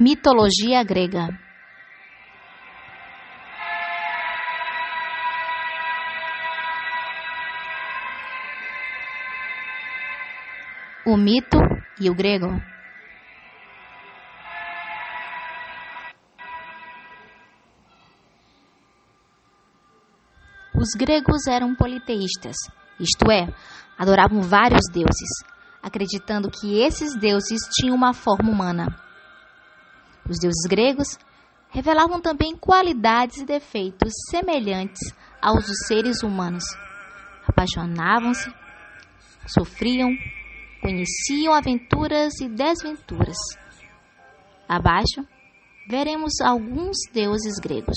Mitologia grega. O mito e o grego. Os gregos eram politeístas, isto é, adoravam vários deuses, acreditando que esses deuses tinham uma forma humana. Os deuses gregos revelavam também qualidades e defeitos semelhantes aos dos seres humanos. Apaixonavam-se, sofriam, conheciam aventuras e desventuras. Abaixo, veremos alguns deuses gregos.